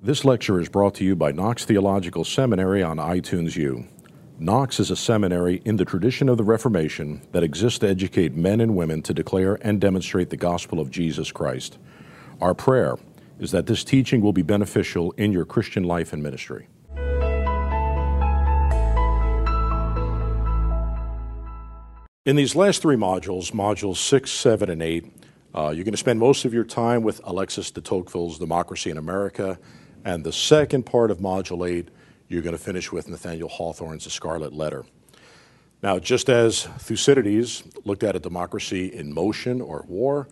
This lecture is brought to you by Knox Theological Seminary on iTunes U. Knox is a seminary in the tradition of the Reformation that exists to educate men and women to declare and demonstrate the gospel of Jesus Christ. Our prayer is that this teaching will be beneficial in your Christian life and ministry. In these last three modules, modules six, seven, and eight, uh, you're going to spend most of your time with Alexis de Tocqueville's Democracy in America. And the second part of Module 8, you're going to finish with Nathaniel Hawthorne's The Scarlet Letter. Now, just as Thucydides looked at a democracy in motion or war,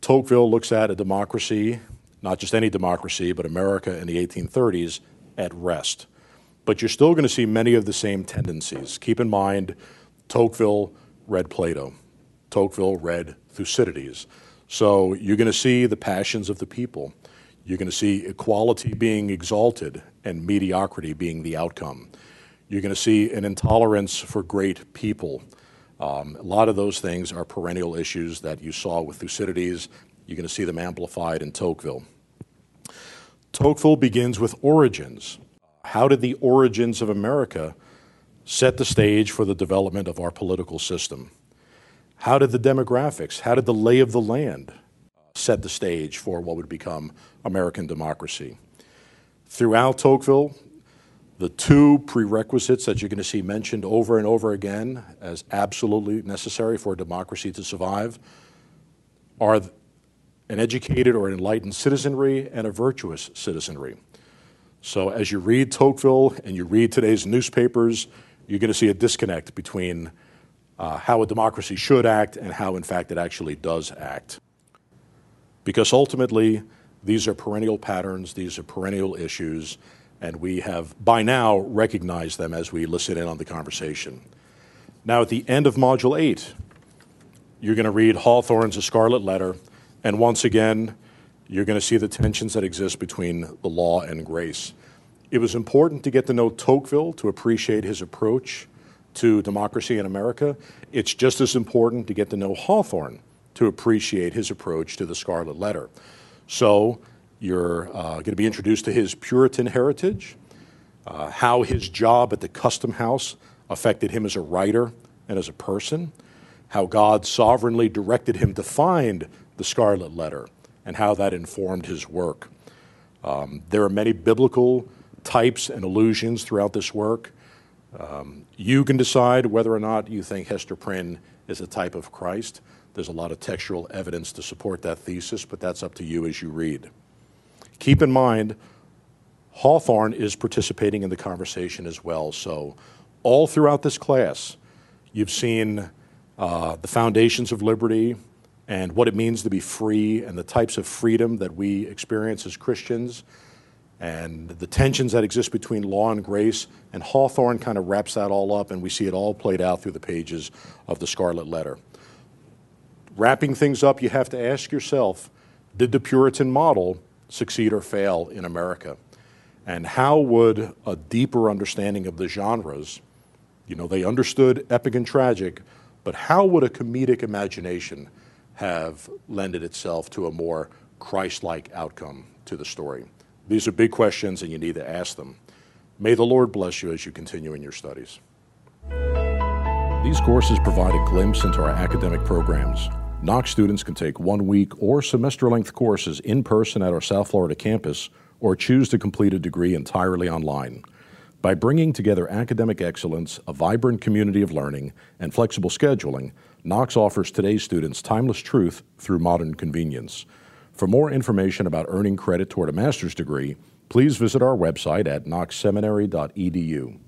Tocqueville looks at a democracy, not just any democracy, but America in the 1830s, at rest. But you're still going to see many of the same tendencies. Keep in mind, Tocqueville read Plato, Tocqueville read Thucydides. So you're going to see the passions of the people. You're going to see equality being exalted and mediocrity being the outcome. You're going to see an intolerance for great people. Um, a lot of those things are perennial issues that you saw with Thucydides. You're going to see them amplified in Tocqueville. Tocqueville begins with origins. How did the origins of America set the stage for the development of our political system? How did the demographics, how did the lay of the land set the stage for what would become American democracy? Throughout Tocqueville, the two prerequisites that you're going to see mentioned over and over again as absolutely necessary for a democracy to survive are an educated or enlightened citizenry and a virtuous citizenry. So, as you read Tocqueville and you read today's newspapers, you're going to see a disconnect between uh, how a democracy should act and how, in fact, it actually does act. Because ultimately, these are perennial patterns, these are perennial issues, and we have by now recognized them as we listen in on the conversation. Now, at the end of Module 8, you're going to read Hawthorne's A Scarlet Letter, and once again, you're going to see the tensions that exist between the law and grace. It was important to get to know Tocqueville to appreciate his approach to democracy in America. It's just as important to get to know Hawthorne to appreciate his approach to the Scarlet Letter. So you're uh, going to be introduced to his Puritan heritage, uh, how his job at the Custom House affected him as a writer and as a person, how God sovereignly directed him to find the Scarlet Letter, and how that informed his work. Um, there are many biblical types and allusions throughout this work. Um, you can decide whether or not you think Hester Prynne is a type of Christ. There's a lot of textual evidence to support that thesis, but that's up to you as you read. Keep in mind, Hawthorne is participating in the conversation as well. So, all throughout this class, you've seen uh, the foundations of liberty and what it means to be free and the types of freedom that we experience as Christians and the tensions that exist between law and grace. And Hawthorne kind of wraps that all up, and we see it all played out through the pages of the Scarlet Letter. Wrapping things up, you have to ask yourself did the Puritan model succeed or fail in America? And how would a deeper understanding of the genres, you know, they understood epic and tragic, but how would a comedic imagination have lended itself to a more Christ like outcome to the story? These are big questions, and you need to ask them. May the Lord bless you as you continue in your studies. These courses provide a glimpse into our academic programs. Knox students can take one week or semester length courses in person at our South Florida campus or choose to complete a degree entirely online. By bringing together academic excellence, a vibrant community of learning, and flexible scheduling, Knox offers today's students timeless truth through modern convenience. For more information about earning credit toward a master's degree, please visit our website at knoxseminary.edu.